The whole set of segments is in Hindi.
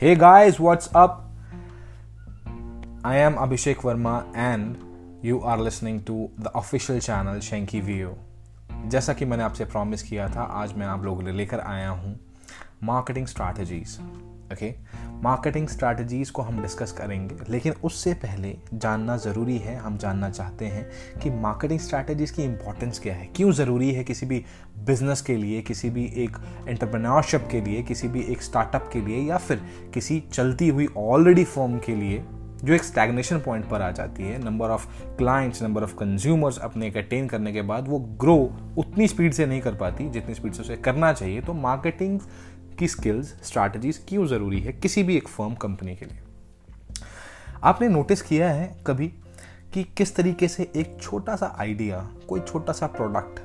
Hey guys, what's up? I am Abhishek Verma and you are listening to the official channel Shanky View. जैसा कि मैंने आपसे प्रॉमिस किया था आज मैं आप लोगों के लिए लेकर आया हूँ marketing strategies okay marketing strategies को हम डिस्कस करेंगे, लेकिन उससे पहले जानना ज़रूरी है, हम जानना चाहते हैं कि मार्केटिंग स्ट्रैटेजीज की इंपॉर्टेंस क्या है। क्यों ज़रूरी है किसी भी बिज़नेस के लिए, किसी भी एक एंटरप्रेन्योरशिप के लिए, किसी भी एक स्टार्टअप के लिए, या फिर किसी चलती हुई ऑलरेडी फॉर्म के लिए जो एक स्टैग्नेशन पॉइंट पर आ जाती है। Number of clients number of consumers अपने एक अटेन करने के बाद वो ग्रो उतनी स्पीड से नहीं कर पाती। जितनी स्पीड से उसे करना चाहिए तो मार्केटिंग की स्किल्स स्ट्रैटेजीज क्यों ज़रूरी है किसी भी एक फर्म कंपनी के लिए? आपने नोटिस किया है कभी कि किस तरीके से एक छोटा सा आइडिया कोई छोटा सा प्रोडक्ट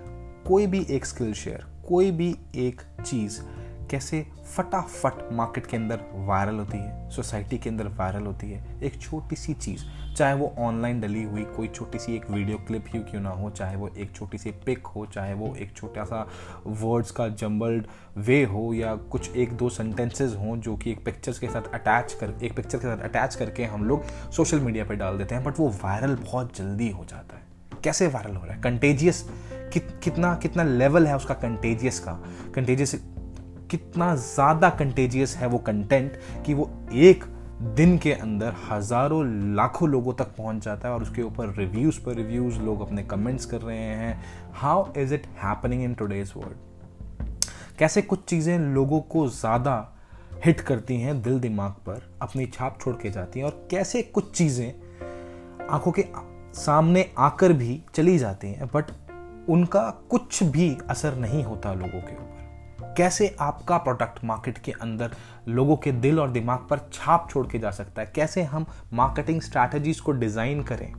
कोई भी एक स्किल शेयर कोई भी एक चीज़ कैसे फटाफट मार्केट के अंदर वायरल होती है सोसाइटी के अंदर वायरल होती है? एक छोटी सी चीज़। चाहे वो ऑनलाइन डली हुई कोई छोटी सी एक वीडियो क्लिप ही क्यों ना हो चाहे वो एक छोटी सी पिक हो चाहे वो एक छोटा सा वर्ड्स का जम्बल्ड वे हो या कुछ एक दो सेंटेंसेज हों जो कि एक पिक्चर्स के साथ अटैच कर एक पिक्चर के साथ अटैच करके हम लोग सोशल मीडिया पर डाल देते हैं बट वो वायरल बहुत जल्दी हो जाता है। कैसे वायरल हो रहा है? कंटेजियस कित, कितना कितना लेवल है उसका कंटेजियस का? कंटेजियस कितना ज़्यादा कंटेजियस है वो कंटेंट कि वो एक दिन के अंदर हज़ारों, लाखों लोगों तक पहुँच जाता है और उसके ऊपर रिव्यूज़ पर रिव्यूज़ लोग अपने कमेंट्स कर रहे हैं। How is it happening in today's world कैसे कुछ चीज़ें लोगों को ज़्यादा हिट करती हैं दिल दिमाग पर, अपनी छाप छोड़ के जाती हैं और कैसे कुछ चीज़ें आँखों के सामने आकर भी चली जाती हैं बट उनका कुछ भी असर नहीं होता लोगों के ऊपर। कैसे आपका प्रोडक्ट मार्केट के अंदर लोगों के दिल और दिमाग पर छाप छोड़ के जा सकता है? कैसे हम मार्केटिंग स्ट्रैटेजीज को डिज़ाइन करें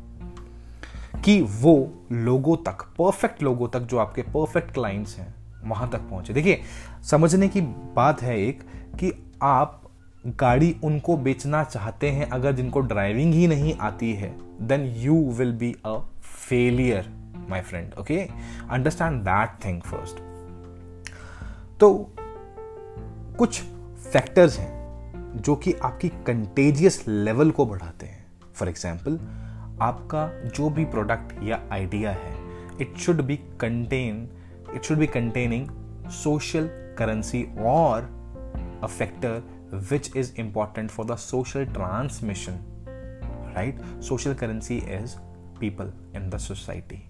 कि वो लोगों तक परफेक्ट लोगों तक जो आपके परफेक्ट क्लाइंट्स हैं, वहाँ तक पहुँचे? देखिए, समझने की बात है एक कि आप गाड़ी उनको बेचना चाहते हैं, अगर जिनको ड्राइविंग ही नहीं आती है then you will be a failure my friend okay understand that thing first तो कुछ फैक्टर्स हैं जो कि आपकी कंटेजियस लेवल को बढ़ाते हैं। फॉर एग्ज़ाम्पल आपका जो भी प्रोडक्ट या आइडिया है it should be contain it should be containing social currency और a factor which is important for the social transmission right social currency is people in the society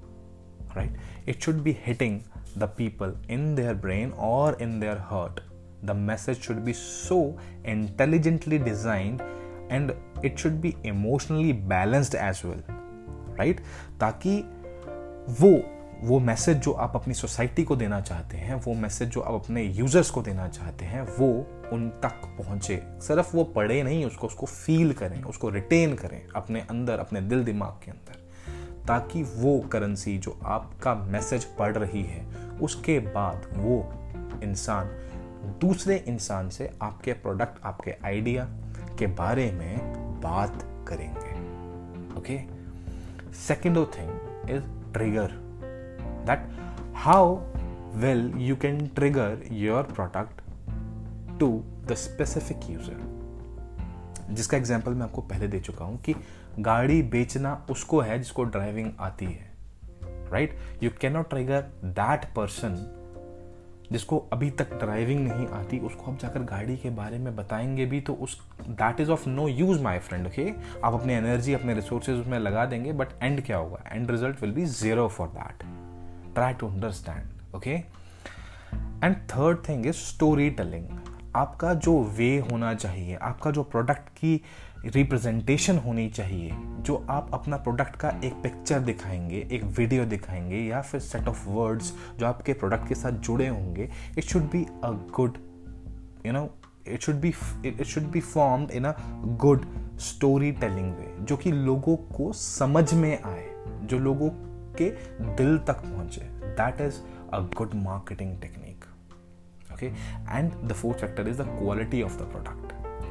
right? It should be hitting the people in their brain और in their heart the message should be so intelligently designed and it should be emotionally balanced as well right ताकि वो वो मैसेज जो आप अपनी सोसाइटी को देना चाहते हैं, वो मैसेज जो आप अपने यूज़र्स को देना चाहते हैं, वो उन तक पहुँचे। सिर्फ़ वो पढ़े नहीं, उसको उसको फील करें, उसको रिटेन करें अपने अंदर, अपने दिल दिमाग के अंदर। ताकि वो करेंसी जो आपका मैसेज पढ़ रही है उसके बाद वो इंसान, दूसरे इंसान से आपके प्रोडक्ट आपके आइडिया के बारे में बात करेंगे। Okay second thing is trigger that how well you can trigger your product to the specific user जिसका एग्ज़ाम्पल मैं आपको पहले दे चुका हूँ कि गाड़ी बेचना उसको है जिसको ड्राइविंग आती है। Right you can not trigger that person जिसको अभी तक ड्राइविंग नहीं आती, उसको आप जाकर गाड़ी के बारे में बताएँगे भी तो उस that is of no use my friend okay आप अपनी एनर्जी अपने रिसोर्सेज उसमें लगा देंगे बट एंड क्या होगा? End result will be zero for that try to understand okay and third thing is story telling आपका जो वे होना चाहिए, आपका जो प्रोडक्ट की रिप्रेजेंटेशन होनी चाहिए, जो आप अपना प्रोडक्ट का एक पिक्चर दिखाएँगे, एक वीडियो दिखाएँगे, या फिर सेट ऑफ़ वर्ड्स जो आपके प्रोडक्ट के साथ जुड़े होंगे it should be a good you know it should be it should be formed in a good story telling way जो कि लोगों को समझ में आए, जो लोगों के दिल तक पहुँचे। That is a good marketing technique okay and the fourth factor is the quality of the product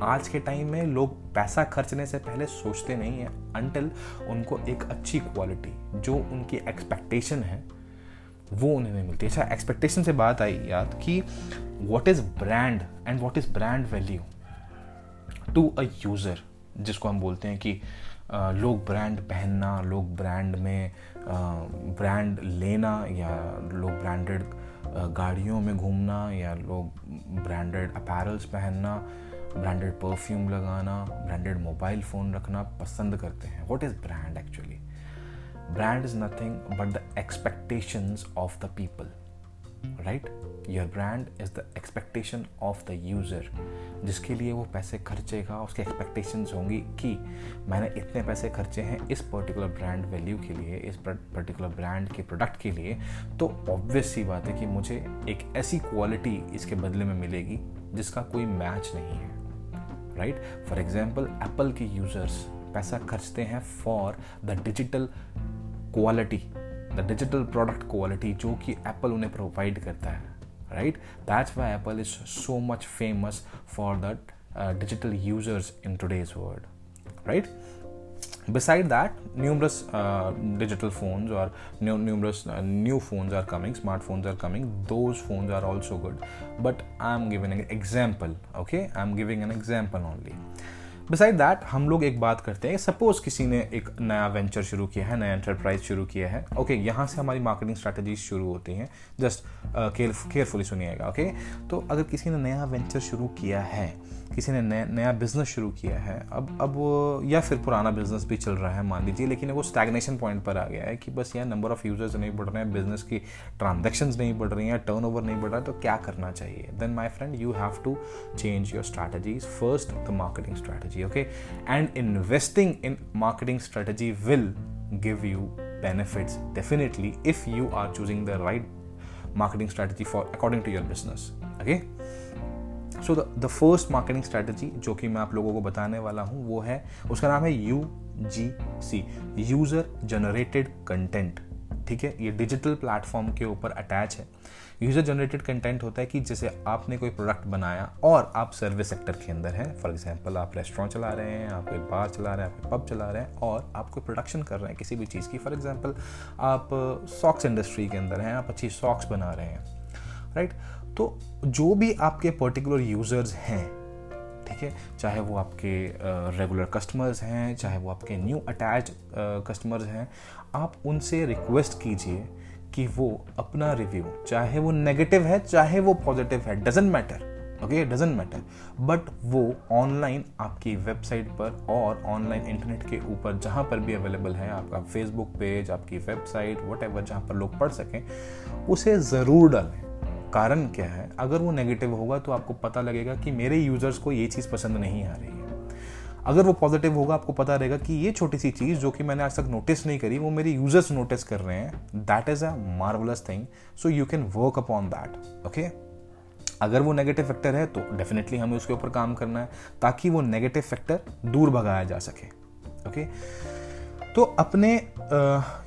आज के टाइम में लोग पैसा खर्चने से पहले सोचते नहीं हैं अनटिल उनको एक अच्छी क्वालिटी जो उनकी एक्सपेक्टेशन है, वो उन्हें नहीं मिलती। अच्छा एक्सपेक्टेशन से बात आई याद कि what is brand and what is brand value to a user जिसको हम बोलते हैं कि लोग ब्रांड पहनना, लोग ब्रांड में ब्रांड लेना, या लोग ब्रांडेड गाड़ियों में घूमना, या लोग ब्रांडेड अपैरल्स पहनना ब्रांडेड परफ्यूम लगाना, ब्रांडेड मोबाइल फ़ोन रखना पसंद करते हैं। What is brand actually brand is nothing but the expectations of the people right your brand is the expectation of the user जिसके लिए वो पैसे खर्चेगा। उसके एक्सपेक्टेशंस होंगी कि मैंने इतने पैसे खर्चे हैं इस पर्टिकुलर ब्रांड वैल्यू के लिए, इस पर्टिकुलर ब्रांड के प्रोडक्ट के लिए। तो ऑब्वियस सी बात है कि मुझे एक ऐसी क्वालिटी इसके बदले में मिलेगी जिसका कोई मैच नहीं है। राइट फॉर एग्ज़ाम्पल एप्पल के यूज़र्स पैसा खर्चते हैं for the digital quality the digital product quality जो कि एप्पल उन्हें प्रोवाइड करता है right that's why Apple is so much famous for that digital users in today's world right beside that numerous uh, digital phones or new, numerous uh, new phones are coming smartphones are coming those phones are also good but i'm giving an example okay i'm giving an example only beside that हम लोग एक बात करते हैं सपोज़ किसी ने एक नया वेंचर शुरू किया है नया एंटरप्राइज शुरू किया है ओके okay, यहाँ से हमारी मार्केटिंग स्ट्रैटेजीज शुरू होती हैं जस्ट केयरफुली सुनिएगा ओके तो अगर किसी ने नया वेंचर शुरू किया है किसी ने नया नया बिज़नेस शुरू किया है, अब अब या फिर पुराना बिज़नेस भी चल रहा है, मान लीजिए, लेकिन वो स्टैगनेशन पॉइंट पर आ गया है कि बस यार नंबर ऑफ़ यूज़र्स नहीं बढ़ रहे हैं बिज़नेस की ट्रांजेक्शन नहीं बढ़ रही हैं टर्न ओवर नहीं बढ़ रहा है तो क्या करना चाहिए? Then my friend you have to change your strategies first the marketing strategy okay and investing in marketing strategy will give you benefits, definitely, if you are choosing the right marketing strategy for, according to your business, okay? So the first marketing strategy जो कि मैं आप लोगों को बताने वाला हूँ, वो है, उसका नाम है U G C user generated content ठीक है? ये डिजिटल प्लेटफॉर्म के ऊपर अटैच है। यूज़र जनरेटेड कंटेंट होता है कि जैसे आपने कोई प्रोडक्ट बनाया और आप सर्विस सेक्टर के अंदर हैं। फॉर एग्जांपल आप रेस्टोरेंट चला रहे हैं, आप कोई बार चला रहे हैं, आप पब चला रहे हैं और आप कोई प्रोडक्शन कर रहे हैं किसी भी चीज़ की। फॉर एग्जांपल आप सॉक्स इंडस्ट्री के अंदर हैं, आप अच्छी सॉक्स बना रहे हैं राइट तो जो भी आपके पर्टिकुलर यूज़र्स हैं, ठीक है, चाहे वो आपके रेगुलर कस्टमर्स हैं, चाहे वो आपके न्यू अटैच कस्टमर्स हैं, आप उनसे रिक्वेस्ट कीजिए कि वो अपना रिव्यू चाहे वो नेगेटिव है, चाहे वो पॉजिटिव है doesn't matter okay doesn't matter but वो ऑनलाइन आपकी वेबसाइट पर और ऑनलाइन इंटरनेट के ऊपर जहाँ पर भी अवेलेबल है, आपका फेसबुक पेज आपकी वेबसाइट वट जहाँ पर लोग पढ़ सकें, उसे ज़रूर डालें। कारण क्या है? अगर वो नेगेटिव होगा तो आपको पता लगेगा कि मेरे यूज़र्स को ये चीज़ पसंद नहीं आ रही है। अगर वो पॉजिटिव होगा, आपको पता रहेगा कि ये छोटी सी चीज़ जो कि मैंने आज तक नोटिस नहीं करी, वो मेरे यूज़र्स नोटिस कर रहे हैं। That is a marvellous thing so you can work upon that okay अगर वो नेगेटिव फैक्टर है तो डेफिनेटली हमें उसके ऊपर काम करना है, ताकि वो नेगेटिव फैक्टर दूर भगाया जा सके ओके तो अपने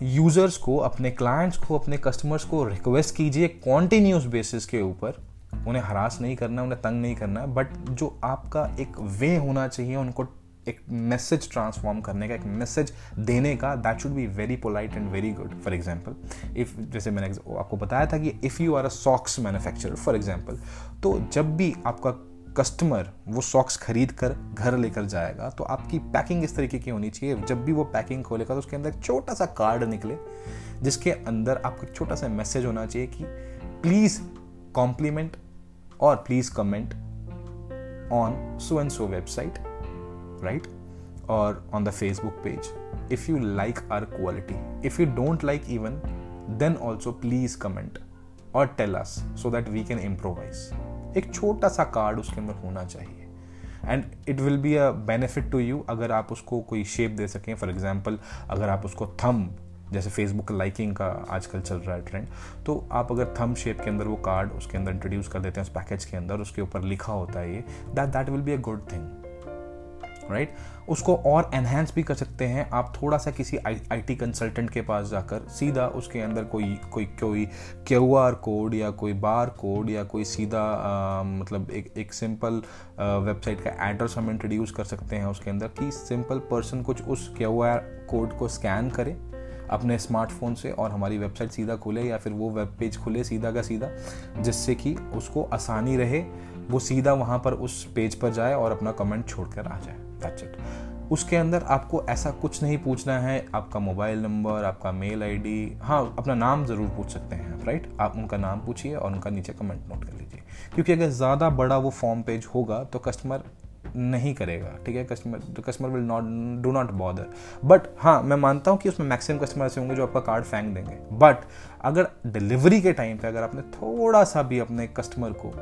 यूज़र्स को, अपने क्लाइंट्स को, अपने कस्टमर्स को रिक्वेस्ट कीजिए कॉन्टीन्यूस बेसिस के ऊपर। उन्हें हरास नहीं करना, उन्हें तंग नहीं करना बट जो आपका एक वे होना चाहिए, उनको एक मैसेज ट्रांसफॉर्म करने का, एक मैसेज देने का that should be very polite and very good for example if जैसे मैंने आपको बताया था कि if you are a socks manufacturer for example तो जब भी आपका कस्टमर वो सॉक्स खरीद कर घर लेकर जाएगा तो आपकी पैकिंग इस तरीके की होनी चाहिए। जब भी वो पैकिंग खोलेगा तो उसके अंदर एक छोटा सा कार्ड निकले, जिसके अंदर आपको छोटा सा मैसेज होना चाहिए कि प्लीज़ कॉम्प्लीमेंट और please comment on so and so website right और on the Facebook page if you like our quality if you don't like even then also please comment और tell us so that we can improvise एक छोटा सा कार्ड उसके अंदर होना चाहिए। And it will be a benefit to you अगर आप उसको कोई शेप दे सकें। फॉर एग्ज़ाम्पल अगर आप उसको थम जैसे फेसबुक लाइकिंग का आजकल चल रहा है ट्रेंड तो आप अगर थम शेप के अंदर वो कार्ड उसके अंदर इंट्रोड्यूस कर देते हैं उस पैकेज के अंदर, उसके ऊपर लिखा होता है ये that that will be a good thing right उसको और एनहेंस भी कर सकते हैं। आप थोड़ा सा किसी आई टी कंसल्टेंट के पास जाकर सीधा उसके अंदर कोई कोई कोई क्यू आर कोड या कोई बार कोड या कोई सीधा आ, मतलब एक एक सिंपल वेबसाइट का एड्रेस हम इंट्रोड्यूस कर सकते हैं उसके अंदर कि सिंपल पर्सन कुछ उस क्यू आर कोड को स्कैन करे अपने स्मार्टफ़ोन से और हमारी वेबसाइट सीधा खुले या फिर वो वेब पेज खुले सीधा का सीधा जिससे कि उसको आसानी रहे वो सीधा वहाँ पर उस पेज पर जाए और अपना कमेंट छोड़ कर आ जाए। दैट्स इट उसके अंदर आपको ऐसा कुछ नहीं पूछना है। आपका मोबाइल नंबर आपका मेल आईडी हाँ अपना नाम ज़रूर पूछ सकते हैं राइट आप उनका नाम पूछिए और उनका नीचे कमेंट नोट कर लीजिए। क्योंकि अगर ज़्यादा बड़ा वो फॉर्म पेज होगा तो कस्टमर नहीं करेगा, ठीक है? Customer the customer will not do not bother but हाँ मैं मानता हूँ कि उसमें मैक्सिमम कस्टमर ऐसे होंगे जो आपका कार्ड फेंक देंगे। बट अगर डिलीवरी के टाइम पे अगर आपने थोड़ा सा भी अपने कस्टमर को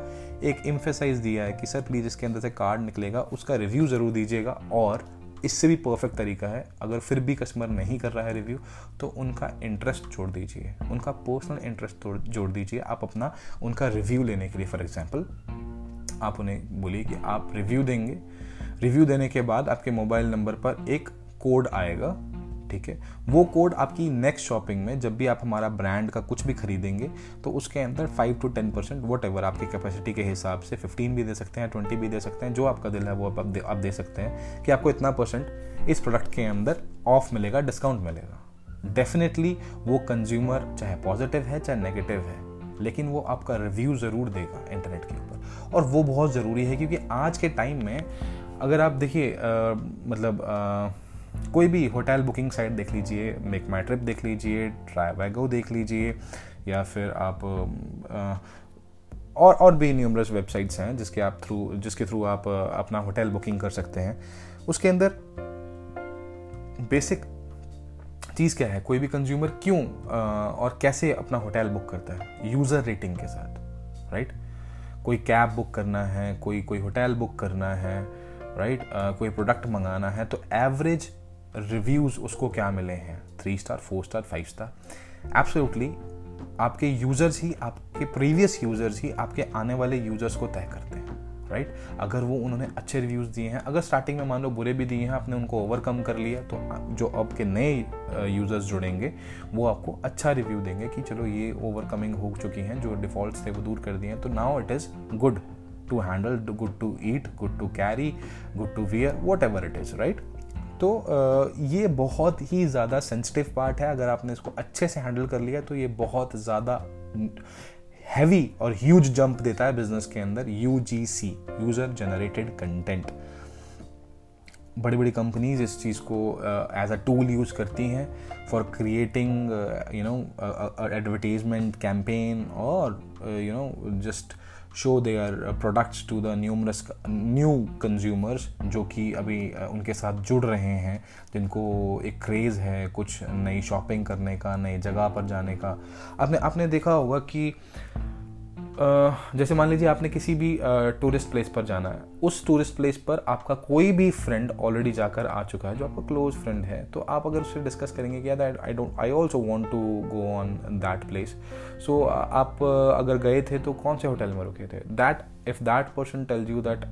एक इम्फेसाइज दिया है कि सर प्लीज़ इसके अंदर से कार्ड निकलेगा, उसका रिव्यू ज़रूर दीजिएगा और इससे भी परफेक्ट तरीका है, अगर फिर भी कस्टमर नहीं कर रहा है रिव्यू तो उनका इंटरेस्ट जोड़ दीजिए। उनका पर्सनल इंटरेस्ट जोड़ दीजिए। आप अपना, उनका रिव्यू लेने के लिए फॉर एग्ज़ाम्पल आप उन्हें बोलिए कि आप रिव्यू देंगे। रिव्यू देने के बाद आपके मोबाइल नंबर पर एक कोड आएगा ठीक है? वो कोड आपकी नेक्स्ट शॉपिंग में जब भी आप हमारा ब्रांड का कुछ भी खरीदेंगे तो उसके अंदर five to ten percent whatever आपकी कैपेसिटी के हिसाब से फिफ्टीन भी दे सकते हैं ट्वेंटी भी दे सकते हैं जो आपका दिल है वो आप दे, आप दे सकते हैं कि आपको इतना परसेंट इस प्रोडक्ट के अंदर ऑफ़ मिलेगा डिस्काउंट मिलेगा। डेफिनेटली वो कंज्यूमर चाहे पॉजिटिव है चाहे नेगेटिव है लेकिन वो आपका रिव्यू ज़रूर देगा इंटरनेट के ऊपर। और वो बहुत ज़रूरी है क्योंकि आज के टाइम में अगर आप देखिए मतलब आ, कोई भी होटल बुकिंग साइट देख लीजिए मेक माई ट्रिप देख लीजिए ट्राईवैगो देख लीजिए या फिर आप आ, और और भी न्यूमरस वेबसाइट्स हैं जिसके आप थ्रू जिसके थ्रू आप अपना होटल बुकिंग कर सकते हैं। उसके अंदर बेसिक चीज़ क्या है? कोई भी कंज्यूमर क्यों और कैसे अपना होटल बुक करता है? यूज़र रेटिंग के साथ राइट कोई कैब बुक करना है कोई कोई होटल बुक करना है राइट कोई प्रोडक्ट मंगाना है तो एवरेज रिव्यूज़ उसको क्या मिले हैं? Three star four star five star absolutely आपके यूज़र्स ही, आपके प्रीवियस यूज़र्स ही आपके आने वाले यूज़र्स को तय करते हैं राइट right? अगर वो उन्होंने अच्छे रिव्यूज़ दिए हैं, अगर स्टार्टिंग में मान लो बुरे भी दिए हैं, आपने उनको ओवरकम कर लिया तो जो अब के नए यूज़र्स जुड़ेंगे, वो आपको अच्छा रिव्यू देंगे कि चलो ये ओवरकमिंग हो चुकी हैं, जो डिफ़ॉल्ट थे वो दूर कर दिए हैं। तो now it is good to handle good to eat good to carry good to wear whatever it is right तो ये बहुत ही ज़्यादा सेंसिटिव पार्ट है। अगर आपने इसको अच्छे से हैंडल कर लिया तो ये बहुत ज़्यादा हैवी और ह्यूज जंप देता है बिज़नेस के अंदर। U G C user generated content बड़ी बड़ी कंपनीज़ इस चीज़ को एज अ टूल यूज़ करती हैं for creating you know advertisement campaign और you know just show their products to the numerous new consumers जो कि अभी uh, उनके साथ जुड़ रहे हैं जिनको एक क्रेज़ है कुछ नई शॉपिंग करने का नई जगह पर जाने का। आपने आपने देखा होगा कि जैसे मान लीजिए आपने किसी भी टूरिस्ट प्लेस पर जाना है। उस टूरिस्ट प्लेस पर आपका कोई भी फ्रेंड ऑलरेडी जाकर आ चुका है, जो आपका क्लोज फ्रेंड है तो आप अगर उससे डिस्कस करेंगे कि that I don't I also want to go on that place so आप अगर गए थे तो कौन से होटल में रुके थे? That if that person tells you that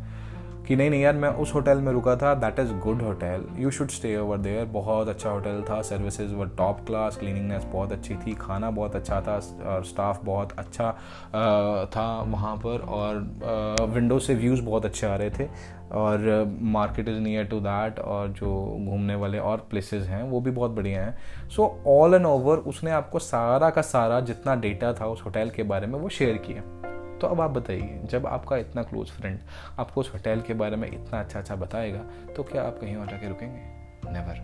कि नहीं नहीं यार, मैं उस होटल में रुका था that is good hotel you should stay over there बहुत अच्छा होटल था services were top class cleaningness बहुत अच्छी थी, खाना बहुत अच्छा था, और स्टाफ बहुत अच्छा था वहाँ पर, और विंडो से व्यूज़ बहुत अच्छे आ रहे थे, और market is near to that और जो घूमने वाले और प्लेसेस हैं, वो भी बहुत बढ़िया हैं. सो ऑल एंड ओवर उसने आपको सारा का सारा जितना डेटा था उस होटल के बारे में वो शेयर किया. तो अब आप बताइए, जब आपका इतना क्लोज फ्रेंड आपको उस होटल के बारे में इतना अच्छा अच्छा बताएगा तो क्या आप कहीं और जाके रुकेंगे? नेवर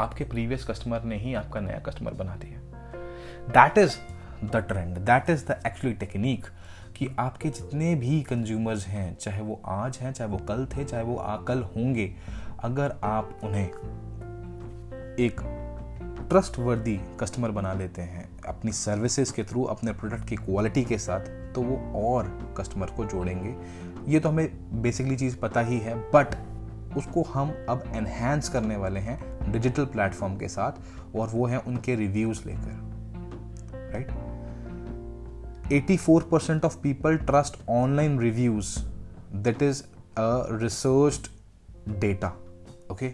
आपके प्रीवियस कस्टमर ने ही आपका नया कस्टमर बना दिया। That is the trend that is the actually technique कि आपके जितने भी कंज्यूमर्स हैं, चाहे वो आज हैं, चाहे वो कल थे, चाहे वो कल होंगे, अगर आप उन्हें एक ट्रस्ट वर्दी कस्टमर बना लेते हैं अपनी सर्विसेज़ के थ्रू अपने प्रोडक्ट की क्वालिटी के साथ तो वो और कस्टमर को जोड़ेंगे। ये तो हमें बेसिकली चीज़ पता ही है बट उसको हम अब एनहेंस करने वाले हैं डिजिटल प्लेटफॉर्म के साथ, और वो है उनके रिव्यूज़ लेकर right 84 percent of people trust online reviews that is a research data okay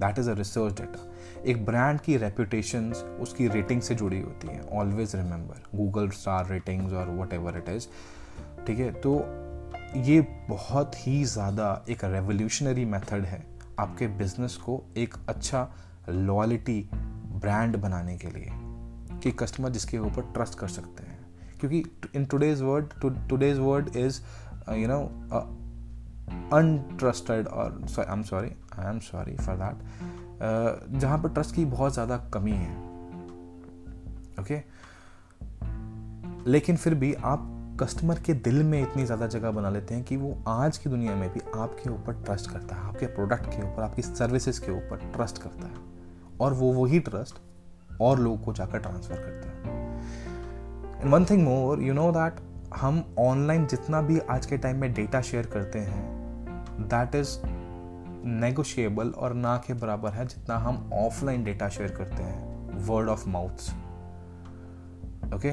that is a research data एक ब्रांड की रेपुटेशन उसकी रेटिंग से जुड़ी होती है। Always remember Google star ratings और वट एवर इट इज़ ठीक है? तो ये बहुत ही ज़्यादा एक रेवोल्यूशनरी मेथड है आपके बिज़नेस को एक अच्छा लॉयलिटी ब्रांड बनाने के लिए कि कस्टमर जिसके ऊपर ट्रस्ट कर सकते हैं। क्योंकि in today's word today's word is you know untrusted और I am sorry I am sorry for that जहाँ पर ट्रस्ट की बहुत ज़्यादा कमी है। Okay okay? लेकिन फिर भी आप कस्टमर के दिल में इतनी ज़्यादा जगह बना लेते हैं कि वो आज की दुनिया में भी आपके ऊपर ट्रस्ट करता है, आपके प्रोडक्ट के ऊपर, आपकी सर्विसेज़ के ऊपर ट्रस्ट करता है। और वो वही ट्रस्ट और लोगों को जाकर ट्रांसफ़र करता है। And one thing more you know that हम ऑनलाइन जितना भी आज के टाइम में डेटा शेयर करते हैं दैट इज़ नेगोशिएबल और ना के बराबर है जितना हम ऑफलाइन डेटा शेयर करते हैं. वर्ड ऑफ़ माउथ्स ओके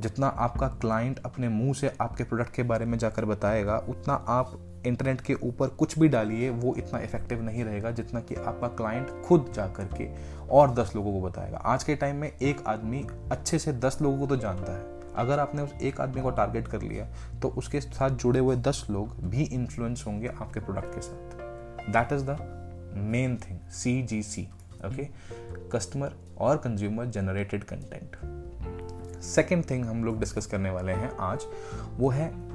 जितना आपका क्लाइंट अपने मुँह से आपके प्रोडक्ट के बारे में जाकर बताएगा, उतना आप इंटरनेट के ऊपर कुछ भी डालिए, वो इतना इफ़ेक्टिव नहीं रहेगा जितना कि आपका क्लाइंट खुद जा कर के और दस लोगों को बताएगा. आज के टाइम में एक आदमी अच्छे से दस लोगों को तो जानता है. अगर आपने उस एक आदमी को टारगेट कर लिया तो उसके साथ जुड़े हुए दस लोग भी इन्फ्लुएंस होंगे आपके प्रोडक्ट के साथ. That is the main thing C G C okay customer और consumer generated content second thing हम लोग डिस्कस करने वाले हैं आज, वो है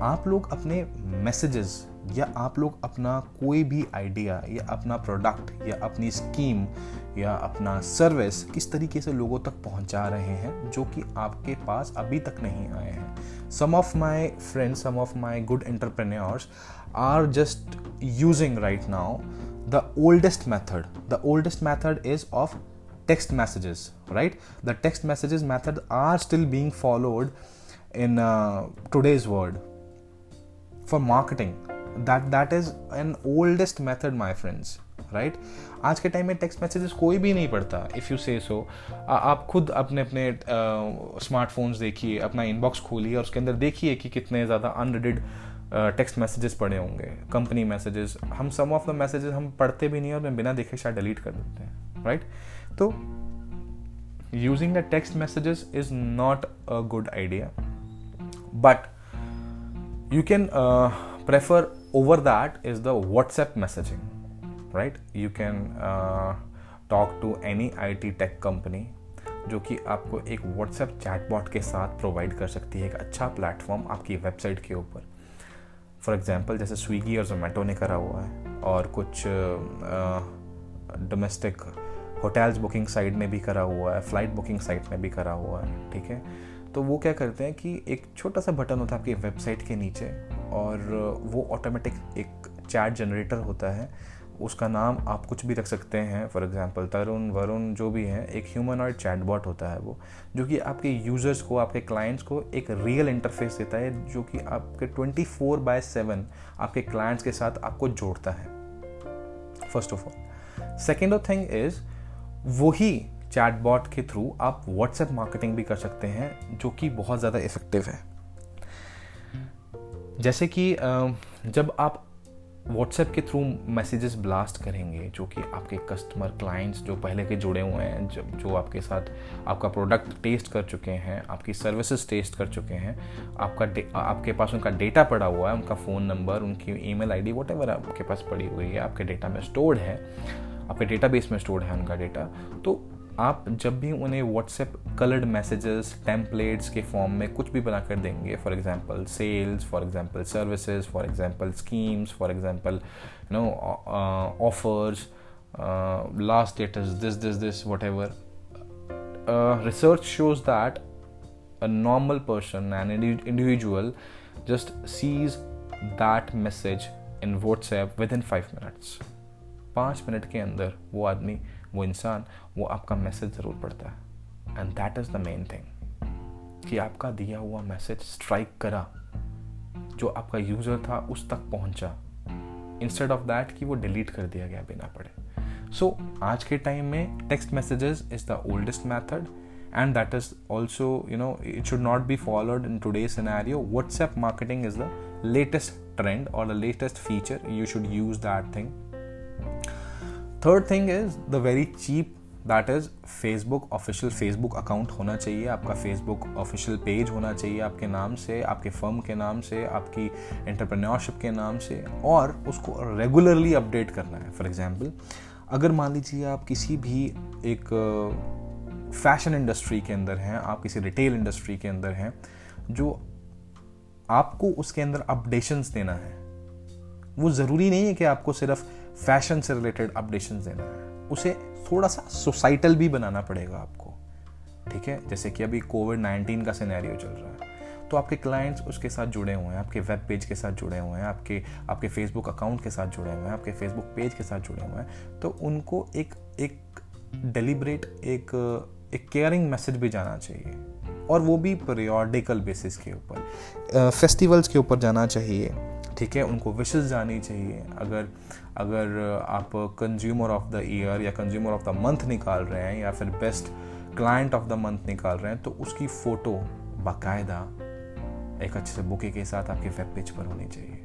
आप लोग अपने मैसेजेस या आप लोग अपना कोई भी आइडिया या अपना प्रोडक्ट या अपनी स्कीम या अपना सर्विस किस तरीके से लोगों तक पहुँचा रहे हैं, जो कि आपके पास अभी तक नहीं आए हैं। Some of my friends some of my good entrepreneurs are just using right now the oldest method the oldest method is of text messages right the text messages method are still being followed in uh, today's world for marketing that that is an oldest method my friends right right? आज के टाइम में टेक्स्ट मैसेजेस कोई भी नहीं पढ़ता इफ़ यू से सो आप खुद अपने अपने स्मार्टफोन्स देखिए अपना इनबॉक्स खोलिए और उसके अंदर देखिए कि कितने ज़्यादा अनरेडेड टेक्स्ट मैसेजेस पढ़े होंगे कंपनी मैसेजेस हम सम ऑफ़ द मैसेजेस हम पढ़ते भी नहीं और मैं बिना देखे शायद डिलीट कर देते हैं राइट तो using the text messages is not a good idea but you can prefer over that is the WhatsApp messaging right you can talk to any I T tech company जो कि आपको एक व्हाट्सएप चैटबॉट के साथ प्रोवाइड कर सकती है, एक अच्छा प्लेटफॉर्म आपकी वेबसाइट के ऊपर। फॉर एग्ज़ाम्पल जैसे स्विगी और जोमेटो ने करा हुआ है और कुछ डोमेस्टिक होटल्स बुकिंग साइट ने भी करा हुआ है फ़्लाइट बुकिंग साइट ने भी करा हुआ है, ठीक है? तो वो क्या करते हैं कि एक छोटा सा बटन होता है आपकी वेबसाइट के नीचे और वो ऑटोमेटिक एक चैट जनरेटर होता है उसका नाम आप कुछ भी रख सकते हैं। फॉर एग्जांपल तरुण वरुण जो भी है, एक ह्यूमन और चैटबॉट होता है वो, जो कि आपके यूज़र्स को, आपके क्लाइंट्स को एक रियल इंटरफेस देता है, जो कि आपके 24 फोर बाय सेवन आपके क्लाइंट्स के साथ आपको जोड़ता है। First of all second thing is वही चैटबॉट के थ्रू आप व्हाट्सएप मार्केटिंग भी कर सकते हैं, जो कि बहुत ज़्यादा इफ़ेक्टिव है। जैसे कि जब आप व्हाट्सएप के थ्रू मैसेजेस ब्लास्ट करेंगे, जो कि आपके कस्टमर क्लाइंट्स जो पहले के जुड़े हुए हैं, जब जो आपके साथ आपका प्रोडक्ट टेस्ट कर चुके हैं, आपकी सर्विसेज़ टेस्ट कर चुके हैं, आपका आपके पास उनका डेटा पड़ा हुआ है, उनका फ़ोन नंबर उनकी ईमेल आईडी वट आपके पास पड़ी हुई है, आपके डेटा में स्टोर्ड है, आपके डेटाबेस में स्टोर्ड है उनका डेटा तो आप जब भी उन्हें व्हाट्सएप कलर्ड मैसेजेस टेम्पलेट्स के फॉर्म में कुछ भी बना कर देंगे for example sales for example services for example schemes for example you know offers last status this this this whatever research shows that a normal person, an individual, just sees that message in whatsapp within 5 minutes. पाँच मिनट के अंदर वो आदमी वो इंसान वो आपका मैसेज ज़रूर पढ़ता है। And that is the main thing कि आपका दिया हुआ मैसेज स्ट्राइक करा जो आपका यूज़र था उस तक पहुँचा। इंस्टेड ऑफ़ दैट कि वो डिलीट कर दिया गया बिना पढ़े। सो so, आज के टाइम में text messages is the oldest method and that is also you know it should not be followed in today scenario WhatsApp marketing is the latest trend और the latest feature you should use that thing third thing is the very cheap that is Facebook official Facebook account होना चाहिए, आपका फेसबुक ऑफिशियल पेज होना चाहिए आपके नाम से, आपके फर्म के नाम से, आपकी एंटरप्रेन्योरशिप के नाम से, और उसको रेगुलरली अपडेट करना है। फॉर एग्ज़ाम्पल अगर मान लीजिए आप किसी भी एक फ़ैशन इंडस्ट्री के अंदर हैं, आप किसी रिटेल इंडस्ट्री के अंदर हैं, जो आपको उसके अंदर अपडेशंस देना है वो ज़रूरी नहीं है कि आपको सिर्फ़ फ़ैशन से रिलेटेड अपडेशन देना है। उसे थोड़ा सा सोसाइटल भी बनाना पड़ेगा आपको, ठीक है? जैसे कि अभी कोविड नाइन्टीन का सिनेरियो चल रहा है तो आपके क्लाइंट्स उसके साथ जुड़े हुए हैं, आपके वेब पेज के साथ जुड़े हुए हैं, आपके आपके फेसबुक अकाउंट के साथ जुड़े हुए हैं, आपके फेसबुक पेज के साथ जुड़े हुए हैं तो उनको एक एक डेलिब्रेट एक एक केयरिंग मैसेज भी जाना चाहिए, और वो भी पीरियोडिकल बेसिस के ऊपर फेस्टिवल्स के ऊपर जाना चाहिए। ठीक है, उनको विशेष जानी चाहिए। अगर अगर आप कंज्यूमर ऑफ़ द ईयर या कंज्यूमर ऑफ़ द मंथ निकाल रहे हैं या फिर best client of the month निकाल रहे हैं तो उसकी फ़ोटो बाकायदा एक अच्छे से बुके के साथ आपके वेब पेज पर होनी चाहिए।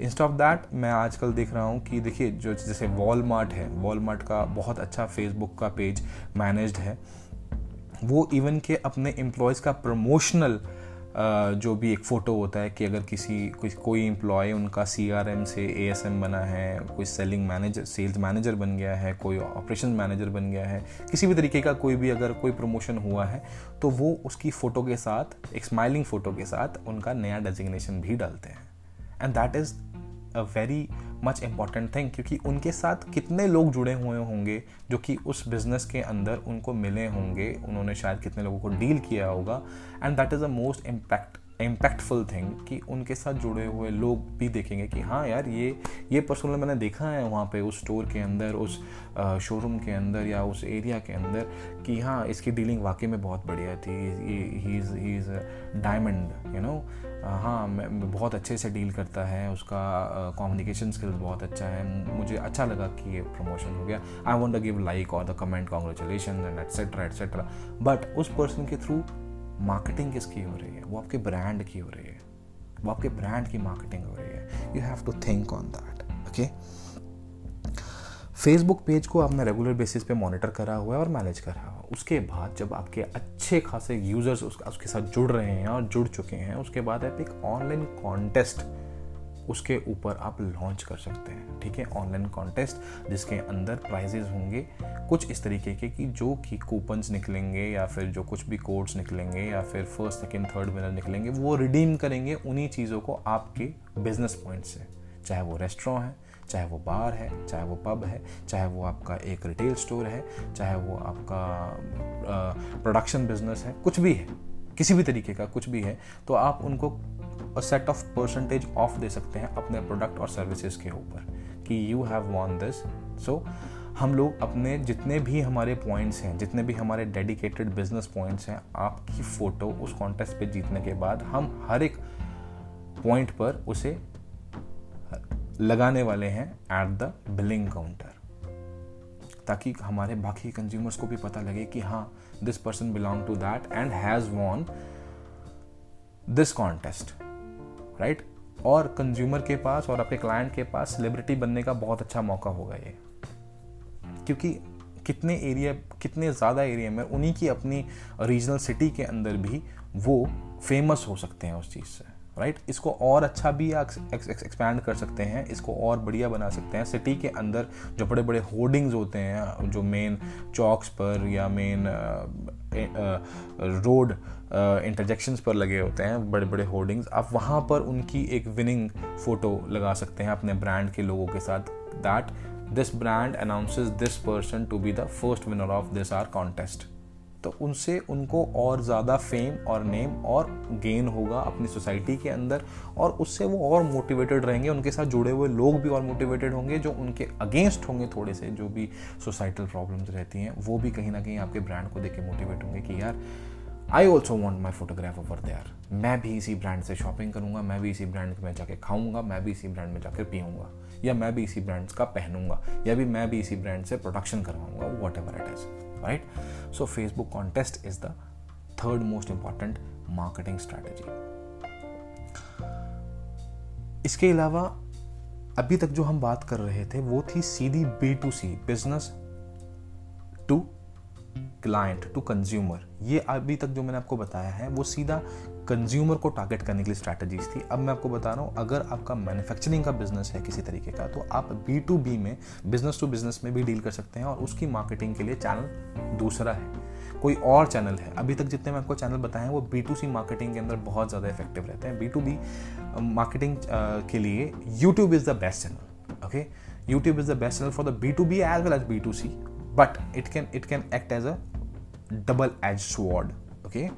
इंस्ट ऑफ़ दैट मैं आजकल देख रहा हूँ कि देखिए, जो जैसे वॉलमार्ट है वॉलमार्ट का बहुत अच्छा फेसबुक का पेज मैनेज्ड है। वो इवन के अपने एम्प्लॉयज़ का प्रमोशनल जो भी एक फ़ोटो होता है कि अगर किसी, कोई कोई एम्प्लॉय उनका सीआरएम से एएसएम बना है, कोई सेलिंग मैनेजर सेल्स मैनेजर बन गया है, कोई ऑपरेशन मैनेजर बन गया है, किसी भी तरीके का कोई भी अगर कोई प्रमोशन हुआ है तो वो उसकी फ़ोटो के साथ, एक स्माइलिंग फ़ोटो के साथ उनका नया डेजिग्नेशन भी डालते हैं। And that is a very much important thing क्योंकि उनके साथ कितने लोग जुड़े हुए होंगे जो कि उस बिज़नेस के अंदर उनको मिले होंगे, उन्होंने शायद कितने लोगों को डील किया होगा and that is a most impact impactful thing कि उनके साथ जुड़े हुए लोग भी देखेंगे कि हाँ यार, ये ये पर्सनल मैंने देखा है वहाँ पे उस स्टोर के अंदर, उस शोरूम के अंदर या उस एरिया के अंदर कि हाँ इसकी डीलिंग वाकई में बहुत बढ़िया थी। He is he is diamond you know हाँ बहुत अच्छे से डील करता है, उसका कम्युनिकेशन स्किल्स बहुत अच्छा है। मुझे अच्छा लगा कि ये प्रमोशन हो गया। आई वॉन्ट गिव लाइक और the comment congratulation and etcetera etcetera but उस पर्सन के थ्रू मार्केटिंग किसकी हो रही है? वो आपके ब्रांड की हो रही है। वो आपके ब्रांड की मार्केटिंग हो रही है। You have to think on that okay Facebook page को आपने रेगुलर बेसिस पे मॉनिटर करा हुआ है और मैनेज करा उसके बाद जब आपके अच्छे खासे यूज़र्स उसका उसके साथ जुड़ रहे हैं और जुड़ चुके हैं, उसके बाद आप एक ऑनलाइन कॉन्टेस्ट उसके ऊपर आप लॉन्च कर सकते हैं, ठीक है? ऑनलाइन कॉन्टेस्ट जिसके अंदर प्राइजेज होंगे कुछ इस तरीके के कि जो कि कूपन्स निकलेंगे या फिर जो कुछ भी कोड्स निकलेंगे या फिर फ़र्स्ट सेकेंड थर्ड विनर निकलेंगे, वो रिडीम करेंगे उन्हीं चीज़ों को आपके बिज़नेस पॉइंट से, चाहे वो रेस्टोरेंट है चाहे वो बार है, चाहे वो पब है, चाहे वो आपका एक रिटेल स्टोर है, चाहे वो आपका प्रोडक्शन बिज़नेस है, कुछ भी है, किसी भी तरीके का कुछ भी है तो आप उनको सेट ऑफ़ परसेंटेज ऑफ़ दे सकते हैं अपने प्रोडक्ट और सर्विसेज़ के ऊपर कि you have won this so हम लोग अपने जितने भी हमारे पॉइंट्स हैं, जितने भी हमारे डेडिकेटेड बिज़नेस पॉइंट्स हैं, आपकी फ़ोटो उस कॉन्टेस्ट पे जीतने के बाद हम हर एक पॉइंट पर उसे लगाने वाले हैं एट द बिलिंग काउंटर ताकि हमारे बाकी कंज्यूमर्स को भी पता लगे कि हाँ this person belong to that and has won this contest right और कंज्यूमर के पास और अपने क्लाइंट के पास सेलिब्रिटी बनने का बहुत अच्छा मौका होगा ये। क्योंकि कितने एरिया कितने ज़्यादा एरिया में उन्हीं की अपनी रीजनल सिटी के अंदर भी वो फ़ेमस हो सकते हैं उस चीज़ से। राइट? right? इसको और अच्छा भी एक्सपैंड कर सकते हैं, इसको और बढ़िया बना सकते हैं। सिटी के अंदर जो बड़े बड़े होर्डिंग्स होते हैं, जो मेन चौक्स पर या मेन रोड इंटरजेक्शंस पर लगे होते हैं बड़े बड़े होर्डिंग्स आप वहाँ पर उनकी एक विनिंग फ़ोटो लगा सकते हैं अपने ब्रांड के लोगों के साथ। That this brand announces this person to be the first winner of this are contest तो उनसे उनको और ज़्यादा फेम और नेम और गेन होगा अपनी सोसाइटी के अंदर और उससे वो और मोटिवेटेड रहेंगे। उनके साथ जुड़े हुए लोग भी और मोटिवेटेड होंगे जो उनके अगेंस्ट होंगे थोड़े से, जो भी सोसाइटल प्रॉब्लम्स रहती हैं, वो भी कहीं ना कहीं आपके ब्रांड को देख के मोटिवेट होंगे कि यार I also want my photograph over there मैं भी इसी ब्रांड से शॉपिंग करूँगा, मैं भी इसी ब्रांड में जाके खाऊँगा, मैं भी इसी ब्रांड में जाकर पीऊँगा, या मैं भी इसी ब्रांड्स का पहनूँगा, या भी मैं भी इसी ब्रांड से production करवाऊँगा whatever it is right so Facebook contest is the third most important marketing strategy इसके अलावा, अभी तक जो हम बात कर रहे थे, वो थी सीधी B to C business to client to consumer ये अभी तक जो मैंने आपको बताया है, वो सीधा कंज्यूमर को टारगेट करने के लिए स्ट्रैटेजीज थी। अब मैं आपको बता रहा हूँ, अगर आपका मैन्युफैक्चरिंग का बिज़नेस है किसी तरीके का तो आप बी टू बी में बिज़नेस टू बिज़नेस में भी डील कर सकते हैं और उसकी मार्केटिंग के लिए चैनल दूसरा है। कोई और चैनल है, अभी तक जितने मैं आपको चैनल बताए हैं, वो बी टू सी मार्केटिंग के अंदर बहुत ज़्यादा इफ़ेक्टिव रहते हैं। बी टू बी मार्केटिंग के लिए YouTube is the best channel okay YouTube is the best channel for the B to B as well as B to C but it can it can act as a double edge sword okay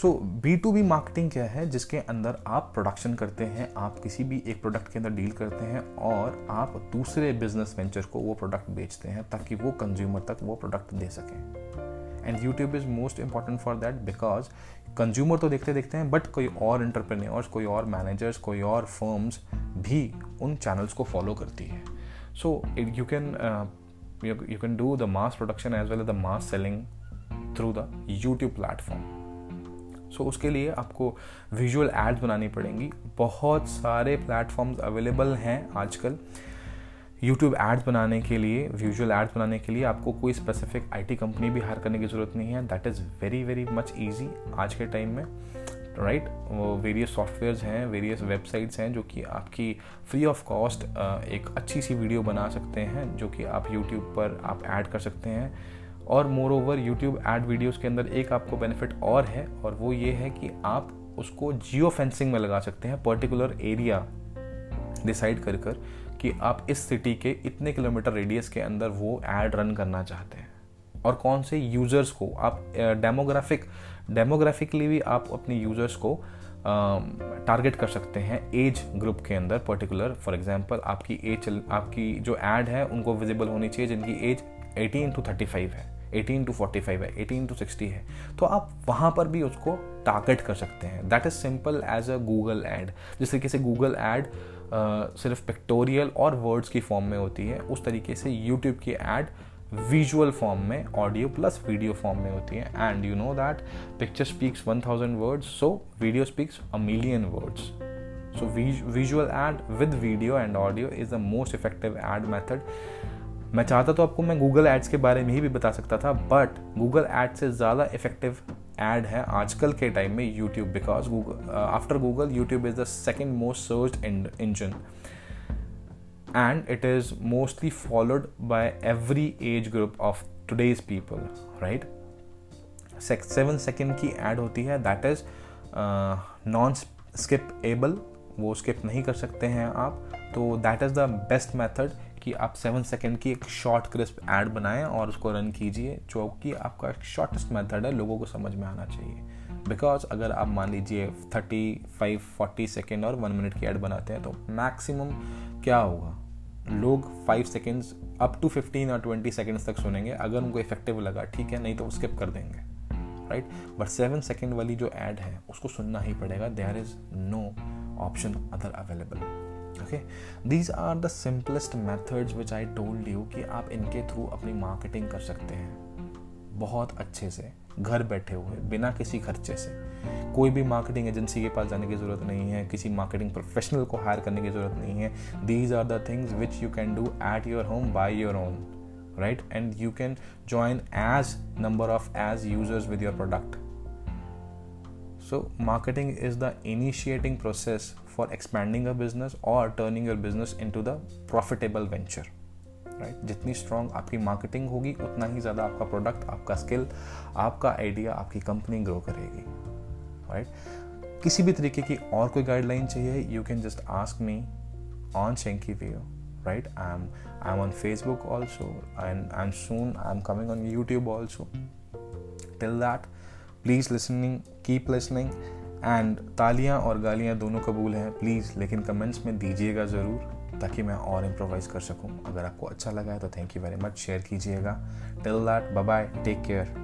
so B to B marketing क्या है? जिसके अंदर आप प्रोडक्शन करते हैं, आप किसी भी एक प्रोडक्ट के अंदर डील करते हैं और आप दूसरे बिज़नेस वेंचर को वो प्रोडक्ट बेचते हैं ताकि वो कंज्यूमर तक वो प्रोडक्ट दे सकें। And YouTube is most important for that because consumer तो देखते देखते हैं बट कोई और इंटरप्रेन्योर्स कोई और मैनेजर्स कोई और फर्म्स भी उन चैनल्स को फॉलो करती है। So you can you can do the mass production as well as the mass selling through the YouTube platform so so, उसके लिए आपको विजुअल एड्स बनानी पड़ेंगी। बहुत सारे प्लेटफॉर्म्स अवेलेबल हैं आजकल यूट्यूब एड्स बनाने के लिए विजुअल एड्स बनाने के लिए। आपको कोई स्पेसिफिक आईटी कंपनी भी हायर करने की ज़रूरत नहीं है। That is very very much easy आज के टाइम में। राइट वो वेरियस सॉफ्टवेयर्स हैं वेरियस वेबसाइट्स हैं, जो कि आपकी फ्री ऑफ़ कॉस्ट एक अच्छी सी वीडियो बना सकते हैं, जो कि आप यूट्यूब पर आप ऐड कर सकते हैं। और moreover YouTube ad videos के अंदर एक आपको बेनिफिट और है, और वो ये है कि आप उसको जियो फेंसिंग में लगा सकते हैं पर्टिकुलर एरिया डिसाइड कर कर कि आप इस सिटी के इतने किलोमीटर रेडियस के अंदर वो एड रन करना चाहते हैं। और कौन से यूज़र्स को आप डेमोग्राफिक डेमोग्राफिकली भी आप अपने यूज़र्स को टारगेट कर सकते हैं एज ग्रुप के अंदर पर्टिकुलर फॉर एग्जांपल आपकी एज आपकी जो एड है, उनको विजिबल होनी चाहिए, जिनकी एज 18 टू 35 है 18 टू 45 है 18 टू 60 है. तो आप वहाँ पर भी उसको टारगेट कर सकते हैं. That is simple as a Google ad जिस तरीके से गूगल एड सिर्फ़ पिक्टोरियल और वर्ड्स की फॉर्म में होती है, उस तरीके से यूट्यूब की एड विजुअल फॉर्म में ऑडियो प्लस वीडियो फॉर्म में होती है. And you know that picture speaks one thousand words so video speaks a million words so visual ad with video and audio is the most effective ad method मैं चाहता तो आपको मैं गूगल एड्स के बारे में ही भी बता सकता था बट गूगल एड से ज़्यादा इफ़ेक्टिव एड है आजकल के टाइम में YouTube because Google after Google YouTube is the second most search engine and it is mostly followed by every age group of today's people right seven second की एड होती है that is non skippable वो स्किप नहीं कर सकते हैं आप तो that is the best method कि आप सेवन सेकेंड की एक शॉर्ट क्रिस्प ऐड बनाएँ और उसको रन कीजिए, जो कि आपका एक शॉर्टेस्ट मेथड है, लोगों को समझ में आना चाहिए। बिकॉज़ अगर आप मान लीजिए थर्टी फाइव फोर्टी सेकेंड और वन मिनट की ऐड बनाते हैं तो मैक्सिमम क्या होगा? लोग five seconds up to fifteen और ट्वेंटी सेकेंड्स तक सुनेंगे, अगर उनको इफ़ेक्टिव लगा, ठीक है, नहीं तो स्किप कर देंगे राइट बट सेवन सेकेंड वाली जो एड है, उसको सुनना ही पड़ेगा there is no option other available okay these are the simplest methods which I told you कि आप इनके थ्रू अपनी मार्केटिंग कर सकते हैं, बहुत अच्छे से। घर बैठे हुए बिना किसी खर्चे से। कोई भी मार्केटिंग एजेंसी के पास जाने की ज़रूरत नहीं है किसी मार्केटिंग प्रोफेशनल को हायर करने की ज़रूरत नहीं है। These are the things which you can do at your home by your own right and you can join as number of as users with your product So, marketing is the initiating process for expanding a business or turning your business into the profitable venture. Right right? जितनी स्ट्रॉन्ग आपकी मार्केटिंग होगी, उतना ही ज़्यादा आपका प्रोडक्ट आपका स्किल आपका आइडिया आपकी कंपनी ग्रो करेगी राइट right? किसी भी तरीके की और कोई गाइडलाइन चाहिए you can just ask me on शेंकी video right i'm i'm on facebook also, and and soon, i'm coming on youtube also till that please listening keep listening and तालियाँ और गालियाँ दोनों कबूल हैं प्लीज़ लेकिन कमेंट्स में दीजिएगा ज़रूर ताकि मैं और इम्प्रोवाइज़ कर सकूँ। अगर आपको अच्छा लगा है तो thank you very much share कीजिएगा। Till that bye take care